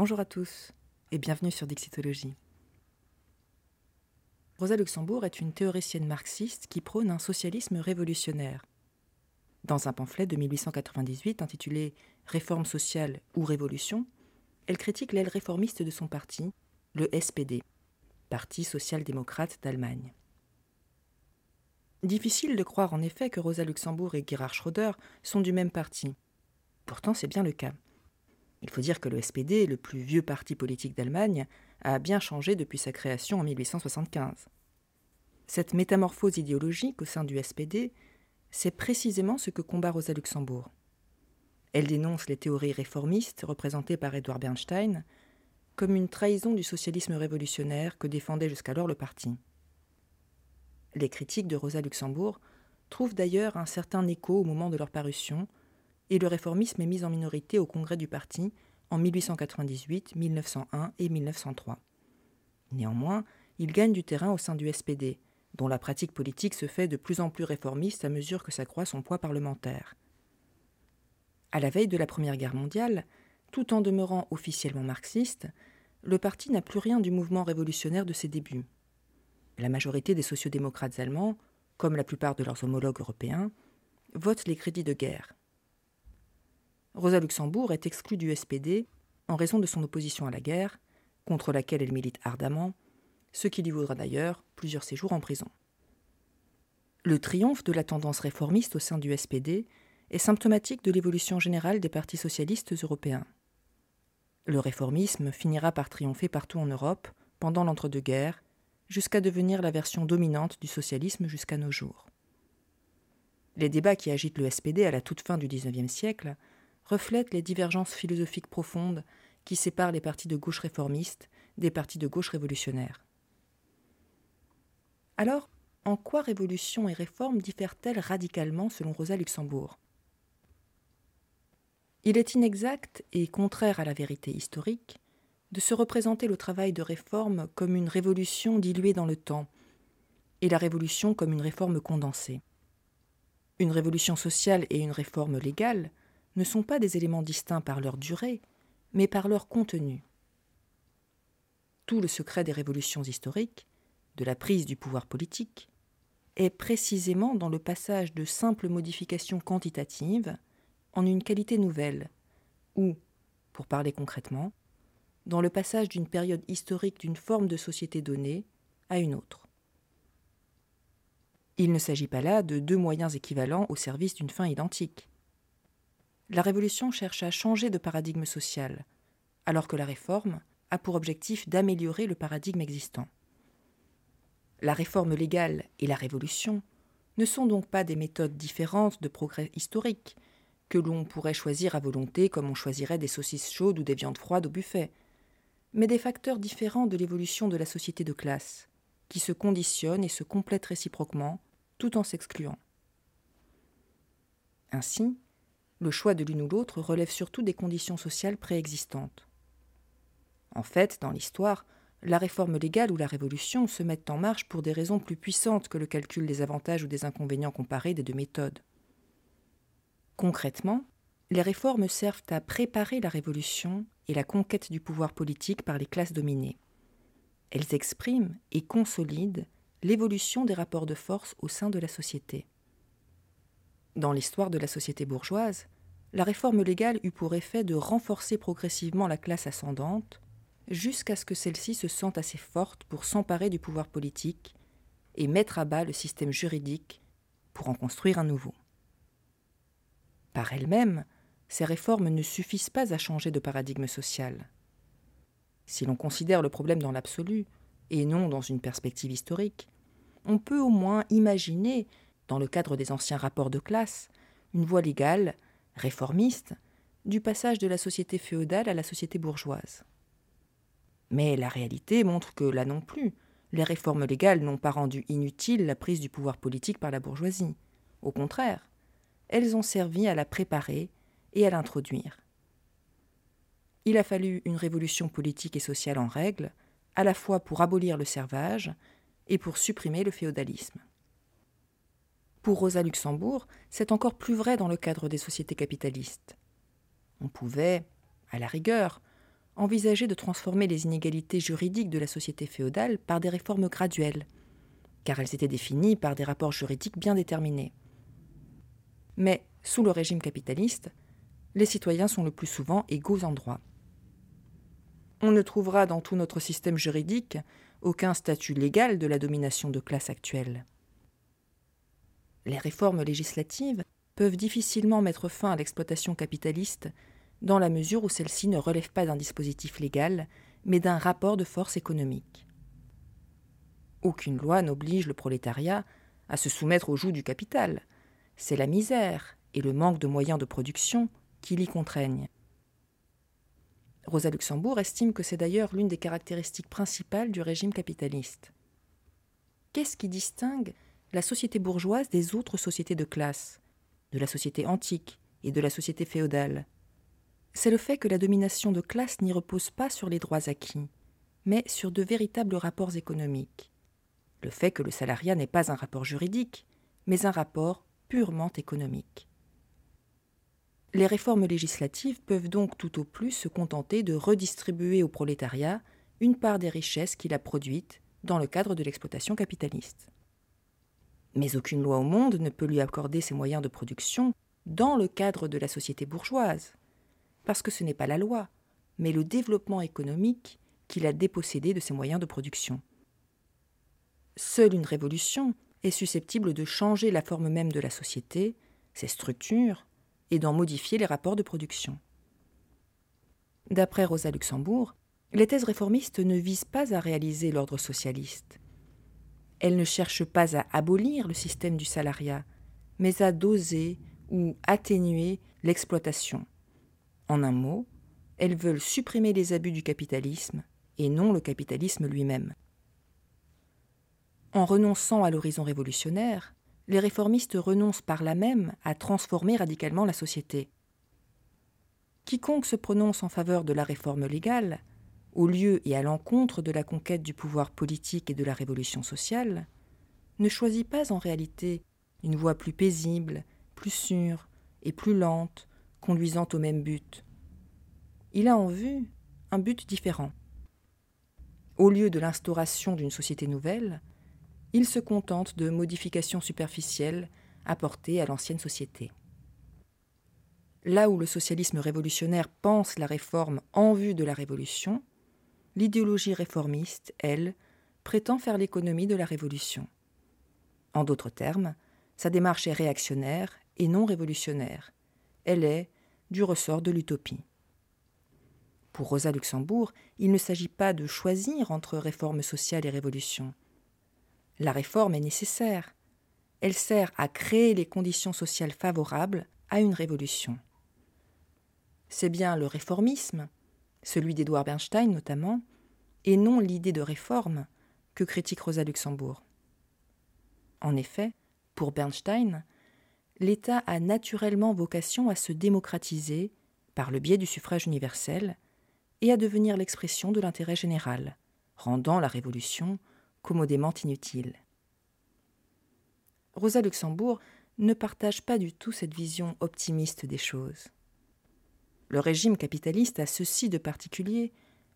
Bonjour à tous et bienvenue sur Dixitologie. Rosa Luxembourg est une théoricienne marxiste qui prône un socialisme révolutionnaire. Dans un pamphlet de 1898 intitulé Réforme sociale ou révolution, elle critique l'aile réformiste de son parti, le SPD, Parti social-démocrate d'Allemagne. Difficile de croire en effet que Rosa Luxembourg et Gerhard Schröder sont du même parti. Pourtant, c'est bien le cas. Il faut dire que le SPD, le plus vieux parti politique d'Allemagne, a bien changé depuis sa création en 1875. Cette métamorphose idéologique au sein du SPD, c'est précisément ce que combat Rosa Luxembourg. Elle dénonce les théories réformistes représentées par Edward Bernstein comme une trahison du socialisme révolutionnaire que défendait jusqu'alors le parti. Les critiques de Rosa Luxembourg trouvent d'ailleurs un certain écho au moment de leur parution, et le réformisme est mis en minorité au congrès du parti en 1898, 1901 et 1903. Néanmoins, il gagne du terrain au sein du SPD, dont la pratique politique se fait de plus en plus réformiste à mesure que s'accroît son poids parlementaire. À la veille de la Première Guerre mondiale, tout en demeurant officiellement marxiste, le parti n'a plus rien du mouvement révolutionnaire de ses débuts. La majorité des sociodémocrates allemands, comme la plupart de leurs homologues européens, votent les crédits de guerre. Rosa Luxembourg est exclue du SPD en raison de son opposition à la guerre, contre laquelle elle milite ardemment, ce qui lui vaudra d'ailleurs plusieurs séjours en prison. Le triomphe de la tendance réformiste au sein du SPD est symptomatique de l'évolution générale des partis socialistes européens. Le réformisme finira par triompher partout en Europe pendant l'entre-deux-guerres, jusqu'à devenir la version dominante du socialisme jusqu'à nos jours. Les débats qui agitent le SPD à la toute fin du XIXe siècle reflètent les divergences philosophiques profondes qui séparent les partis de gauche réformistes des partis de gauche révolutionnaires. Alors, en quoi révolution et réforme diffèrent-elles radicalement selon Rosa Luxembourg? Il est inexact et contraire à la vérité historique de se représenter le travail de réforme comme une révolution diluée dans le temps, et la révolution comme une réforme condensée. Une révolution sociale et une réforme légale ne sont pas des éléments distincts par leur durée, mais par leur contenu. Tout le secret des révolutions historiques, de la prise du pouvoir politique, est précisément dans le passage de simples modifications quantitatives en une qualité nouvelle, ou, pour parler concrètement, dans le passage d'une période historique d'une forme de société donnée à une autre. Il ne s'agit pas là de deux moyens équivalents au service d'une fin identique. La Révolution cherche à changer de paradigme social, alors que la réforme a pour objectif d'améliorer le paradigme existant. La réforme légale et la Révolution ne sont donc pas des méthodes différentes de progrès historique, que l'on pourrait choisir à volonté comme on choisirait des saucisses chaudes ou des viandes froides au buffet, mais des facteurs différents de l'évolution de la société de classe, qui se conditionnent et se complètent réciproquement, tout en s'excluant. Ainsi, le choix de l'une ou l'autre relève surtout des conditions sociales préexistantes. En fait, dans l'histoire, la réforme légale ou la révolution se mettent en marche pour des raisons plus puissantes que le calcul des avantages ou des inconvénients comparés des deux méthodes. Concrètement, les réformes servent à préparer la révolution et la conquête du pouvoir politique par les classes dominées. Elles expriment et consolident l'évolution des rapports de force au sein de la société. Dans l'histoire de la société bourgeoise, la réforme légale eut pour effet de renforcer progressivement la classe ascendante jusqu'à ce que celle-ci se sente assez forte pour s'emparer du pouvoir politique et mettre à bas le système juridique pour en construire un nouveau. Par elles-mêmes, ces réformes ne suffisent pas à changer de paradigme social. Si l'on considère le problème dans l'absolu, et non dans une perspective historique, on peut au moins imaginer, dans le cadre des anciens rapports de classe, une voie légale, réformiste, du passage de la société féodale à la société bourgeoise. Mais la réalité montre que là non plus, les réformes légales n'ont pas rendu inutile la prise du pouvoir politique par la bourgeoisie. Au contraire, elles ont servi à la préparer et à l'introduire. Il a fallu une révolution politique et sociale en règle, à la fois pour abolir le servage et pour supprimer le féodalisme. Pour Rosa Luxembourg, c'est encore plus vrai dans le cadre des sociétés capitalistes. On pouvait, à la rigueur, envisageait de transformer les inégalités juridiques de la société féodale par des réformes graduelles, car elles étaient définies par des rapports juridiques bien déterminés. Mais, sous le régime capitaliste, les citoyens sont le plus souvent égaux en droit. On ne trouvera dans tout notre système juridique aucun statut légal de la domination de classe actuelle. Les réformes législatives peuvent difficilement mettre fin à l'exploitation capitaliste dans la mesure où celle-ci ne relève pas d'un dispositif légal, mais d'un rapport de force économique. Aucune loi n'oblige le prolétariat à se soumettre au joug du capital. C'est la misère et le manque de moyens de production qui l'y contraignent. Rosa Luxembourg estime que c'est d'ailleurs l'une des caractéristiques principales du régime capitaliste. Qu'est-ce qui distingue la société bourgeoise des autres sociétés de classe, de la société antique et de la société féodale C'est le fait que la domination de classe n'y repose pas sur les droits acquis, mais sur de véritables rapports économiques. Le fait que le salariat n'est pas un rapport juridique, mais un rapport purement économique. Les réformes législatives peuvent donc tout au plus se contenter de redistribuer au prolétariat une part des richesses qu'il a produites dans le cadre de l'exploitation capitaliste. Mais aucune loi au monde ne peut lui accorder ses moyens de production dans le cadre de la société bourgeoise, parce que ce n'est pas la loi, mais le développement économique qui l'a dépossédé de ses moyens de production. Seule une révolution est susceptible de changer la forme même de la société, ses structures, et d'en modifier les rapports de production. D'après Rosa Luxembourg, les thèses réformistes ne visent pas à réaliser l'ordre socialiste. Elles ne cherchent pas à abolir le système du salariat, mais à doser ou atténuer l'exploitation. En un mot, elles veulent supprimer les abus du capitalisme et non le capitalisme lui-même. En renonçant à l'horizon révolutionnaire, les réformistes renoncent par là même à transformer radicalement la société. Quiconque se prononce en faveur de la réforme légale, au lieu et à l'encontre de la conquête du pouvoir politique et de la révolution sociale, ne choisit pas en réalité une voie plus paisible, plus sûre et plus lente, conduisant au même but. Il a en vue un but différent. Au lieu de l'instauration d'une société nouvelle, il se contente de modifications superficielles apportées à l'ancienne société. Là où le socialisme révolutionnaire pense la réforme en vue de la révolution, l'idéologie réformiste, elle, prétend faire l'économie de la révolution. En d'autres termes, sa démarche est réactionnaire et non révolutionnaire. Elle est du ressort de l'utopie. Pour Rosa Luxembourg, il ne s'agit pas de choisir entre réforme sociale et révolution. La réforme est nécessaire. Elle sert à créer les conditions sociales favorables à une révolution. C'est bien le réformisme, celui d'Edouard Bernstein notamment, et non l'idée de réforme que critique Rosa Luxembourg. En effet, pour Bernstein, l'État a naturellement vocation à se démocratiser par le biais du suffrage universel et à devenir l'expression de l'intérêt général, rendant la révolution commodément inutile. Rosa Luxembourg ne partage pas du tout cette vision optimiste des choses. Le régime capitaliste a ceci de particulier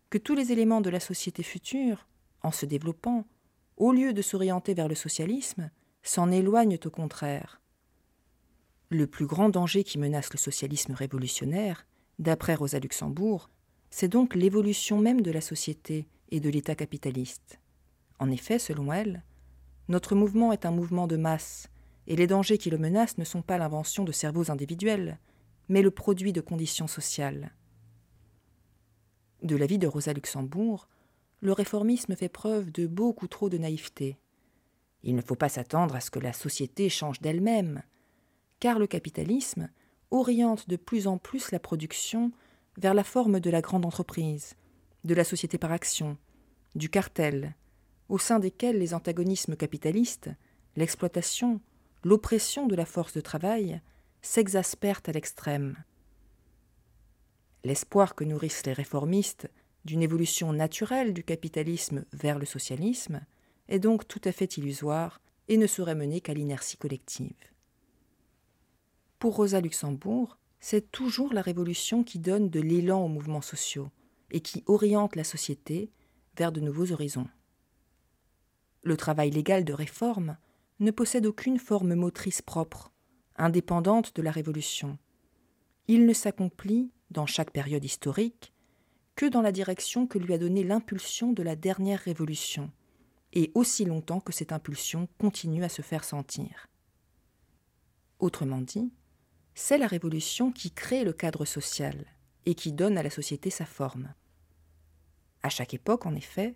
que tous les éléments de la société future, en se développant, au lieu de s'orienter vers le socialisme, s'en éloignent au contraire. Le plus grand danger qui menace le socialisme révolutionnaire, d'après Rosa Luxembourg, c'est donc l'évolution même de la société et de l'État capitaliste. En effet, selon elle, notre mouvement est un mouvement de masse, et les dangers qui le menacent ne sont pas l'invention de cerveaux individuels, mais le produit de conditions sociales. De l'avis de Rosa Luxembourg, le réformisme fait preuve de beaucoup trop de naïveté. Il ne faut pas s'attendre à ce que la société change d'elle-même, car le capitalisme oriente de plus en plus la production vers la forme de la grande entreprise, de la société par action, du cartel, au sein desquels les antagonismes capitalistes, l'exploitation, l'oppression de la force de travail s'exaspèrent à l'extrême. L'espoir que nourrissent les réformistes d'une évolution naturelle du capitalisme vers le socialisme est donc tout à fait illusoire et ne saurait mener qu'à l'inertie collective. Pour Rosa Luxembourg, c'est toujours la révolution qui donne de l'élan aux mouvements sociaux et qui oriente la société vers de nouveaux horizons. Le travail légal de réforme ne possède aucune forme motrice propre, indépendante de la Révolution. Il ne s'accomplit, dans chaque période historique, que dans la direction que lui a donnée l'impulsion de la dernière Révolution, et aussi longtemps que cette impulsion continue à se faire sentir. Autrement dit, c'est la Révolution qui crée le cadre social et qui donne à la société sa forme. À chaque époque, en effet,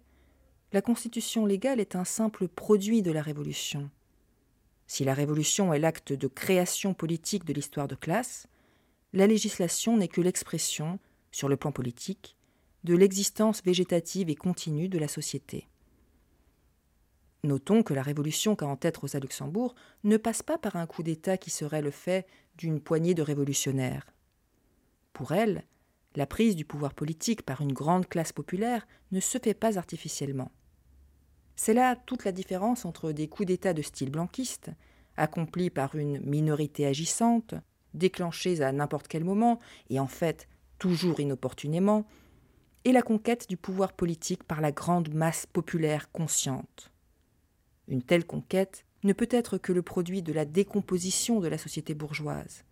la constitution légale est un simple produit de la Révolution, si la Révolution est l'acte de création politique de l'histoire de classe, la législation n'est que l'expression, sur le plan politique, de l'existence végétative et continue de la société. Notons que la révolution qu'a en tête Rosa Luxembourg ne passe pas par un coup d'État qui serait le fait d'une poignée de révolutionnaires. Pour elle, la prise du pouvoir politique par une grande classe populaire ne se fait pas artificiellement. C'est là toute la différence entre des coups d'État de style blanquiste, accomplis par une minorité agissante, déclenchés à n'importe quel moment, et en fait toujours inopportunément, et la conquête du pouvoir politique par la grande masse populaire consciente. Une telle conquête ne peut être que le produit de la décomposition de la société bourgeoise.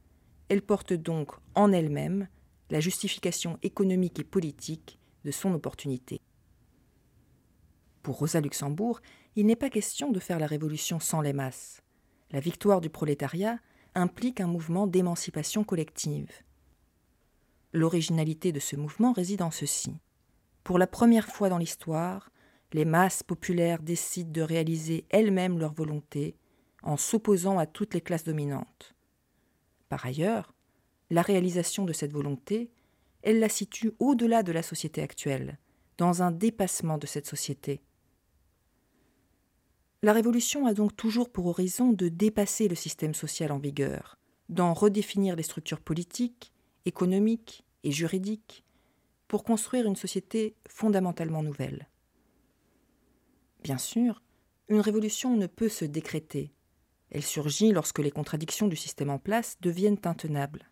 Elle porte donc en elle-même la justification économique et politique de son opportunité. Pour Rosa Luxembourg, il n'est pas question de faire la révolution sans les masses. La victoire du prolétariat implique un mouvement d'émancipation collective. L'originalité de ce mouvement réside en ceci. Pour la première fois dans l'histoire, les masses populaires décident de réaliser elles-mêmes leur volonté en s'opposant à toutes les classes dominantes. Par ailleurs, la réalisation de cette volonté, elle la situe au-delà de la société actuelle, dans un dépassement de cette société, la Révolution a donc toujours pour horizon de dépasser le système social en vigueur, d'en redéfinir les structures politiques, économiques et juridiques, pour construire une société fondamentalement nouvelle. Bien sûr, une révolution ne peut se décréter. Elle surgit lorsque les contradictions du système en place deviennent intenables.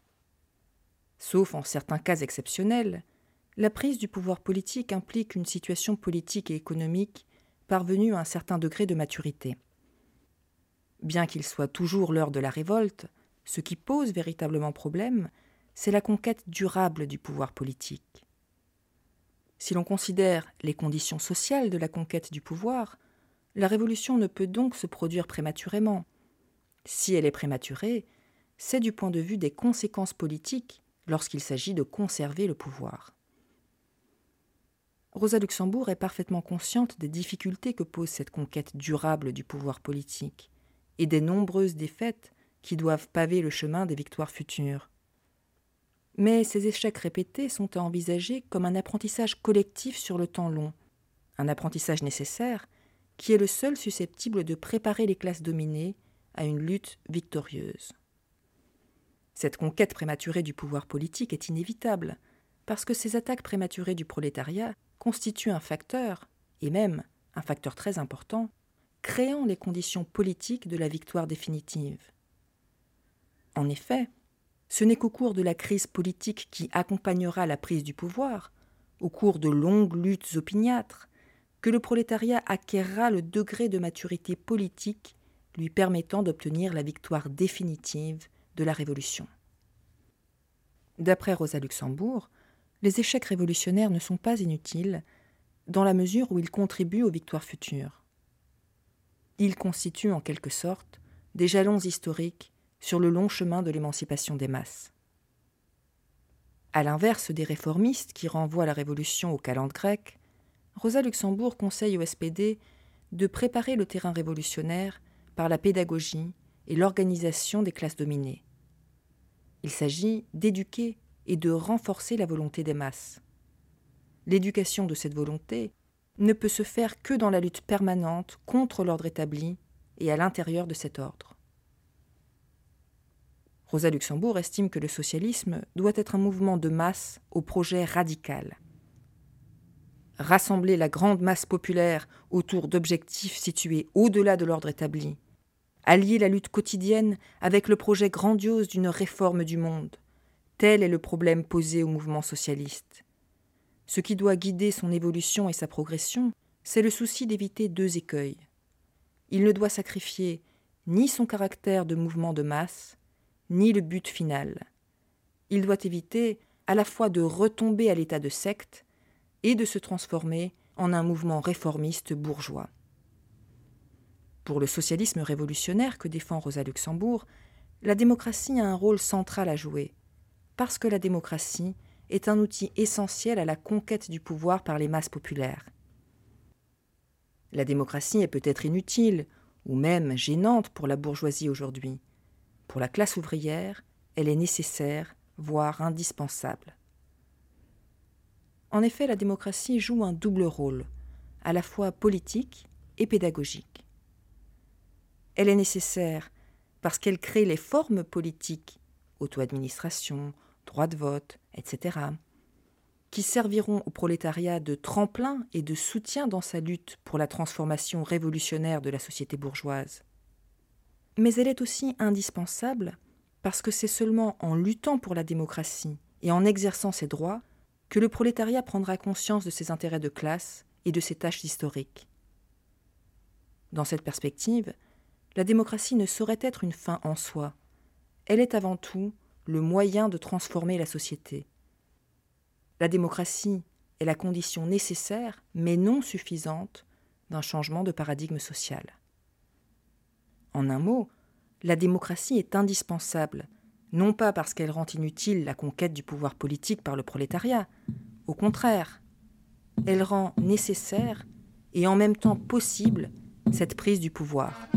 Sauf en certains cas exceptionnels, la prise du pouvoir politique implique une situation politique et économique parvenu à un certain degré de maturité. Bien qu'il soit toujours l'heure de la révolte, ce qui pose véritablement problème, c'est la conquête durable du pouvoir politique. Si l'on considère les conditions sociales de la conquête du pouvoir, la révolution ne peut donc se produire prématurément. Si elle est prématurée, c'est du point de vue des conséquences politiques lorsqu'il s'agit de conserver le pouvoir. Rosa Luxembourg est parfaitement consciente des difficultés que pose cette conquête durable du pouvoir politique et des nombreuses défaites qui doivent paver le chemin des victoires futures. Mais ces échecs répétés sont à envisager comme un apprentissage collectif sur le temps long, un apprentissage nécessaire qui est le seul susceptible de préparer les classes dominées à une lutte victorieuse. Cette conquête prématurée du pouvoir politique est inévitable, parce que ces attaques prématurées du prolétariat constitue un facteur, et même un facteur très important, créant les conditions politiques de la victoire définitive. En effet, ce n'est qu'au cours de la crise politique qui accompagnera la prise du pouvoir, au cours de longues luttes opiniâtres, que le prolétariat acquérera le degré de maturité politique lui permettant d'obtenir la victoire définitive de la Révolution. D'après Rosa Luxembourg, les échecs révolutionnaires ne sont pas inutiles dans la mesure où ils contribuent aux victoires futures. Ils constituent en quelque sorte des jalons historiques sur le long chemin de l'émancipation des masses. À l'inverse des réformistes qui renvoient la révolution aux calendes grecques, Rosa Luxembourg conseille au SPD de préparer le terrain révolutionnaire par la pédagogie et l'organisation des classes dominées. Il s'agit d'éduquer et de renforcer la volonté des masses. L'éducation de cette volonté ne peut se faire que dans la lutte permanente contre l'ordre établi et à l'intérieur de cet ordre. Rosa Luxembourg estime que le socialisme doit être un mouvement de masse au projet radical. Rassembler la grande masse populaire autour d'objectifs situés au-delà de l'ordre établi, allier la lutte quotidienne avec le projet grandiose d'une réforme du monde, Tel est le problème posé au mouvement socialiste. Ce qui doit guider son évolution et sa progression, c'est le souci d'éviter deux écueils. Il ne doit sacrifier ni son caractère de mouvement de masse, ni le but final. Il doit éviter à la fois de retomber à l'état de secte et de se transformer en un mouvement réformiste bourgeois. Pour le socialisme révolutionnaire que défend Rosa Luxembourg, la démocratie a un rôle central à jouer, parce que la démocratie est un outil essentiel à la conquête du pouvoir par les masses populaires. La démocratie est peut-être inutile, ou même gênante pour la bourgeoisie aujourd'hui. Pour la classe ouvrière, elle est nécessaire, voire indispensable. En effet, la démocratie joue un double rôle, à la fois politique et pédagogique. Elle est nécessaire parce qu'elle crée les formes politiques, auto-administration, droit de vote, etc., qui serviront au prolétariat de tremplin et de soutien dans sa lutte pour la transformation révolutionnaire de la société bourgeoise. Mais elle est aussi indispensable parce que c'est seulement en luttant pour la démocratie et en exerçant ses droits que le prolétariat prendra conscience de ses intérêts de classe et de ses tâches historiques. Dans cette perspective, la démocratie ne saurait être une fin en soi. Elle est avant tout le moyen de transformer la société. La démocratie est la condition nécessaire, mais non suffisante, d'un changement de paradigme social. En un mot, la démocratie est indispensable, non pas parce qu'elle rend inutile la conquête du pouvoir politique par le prolétariat, au contraire, elle rend nécessaire et en même temps possible cette prise du pouvoir.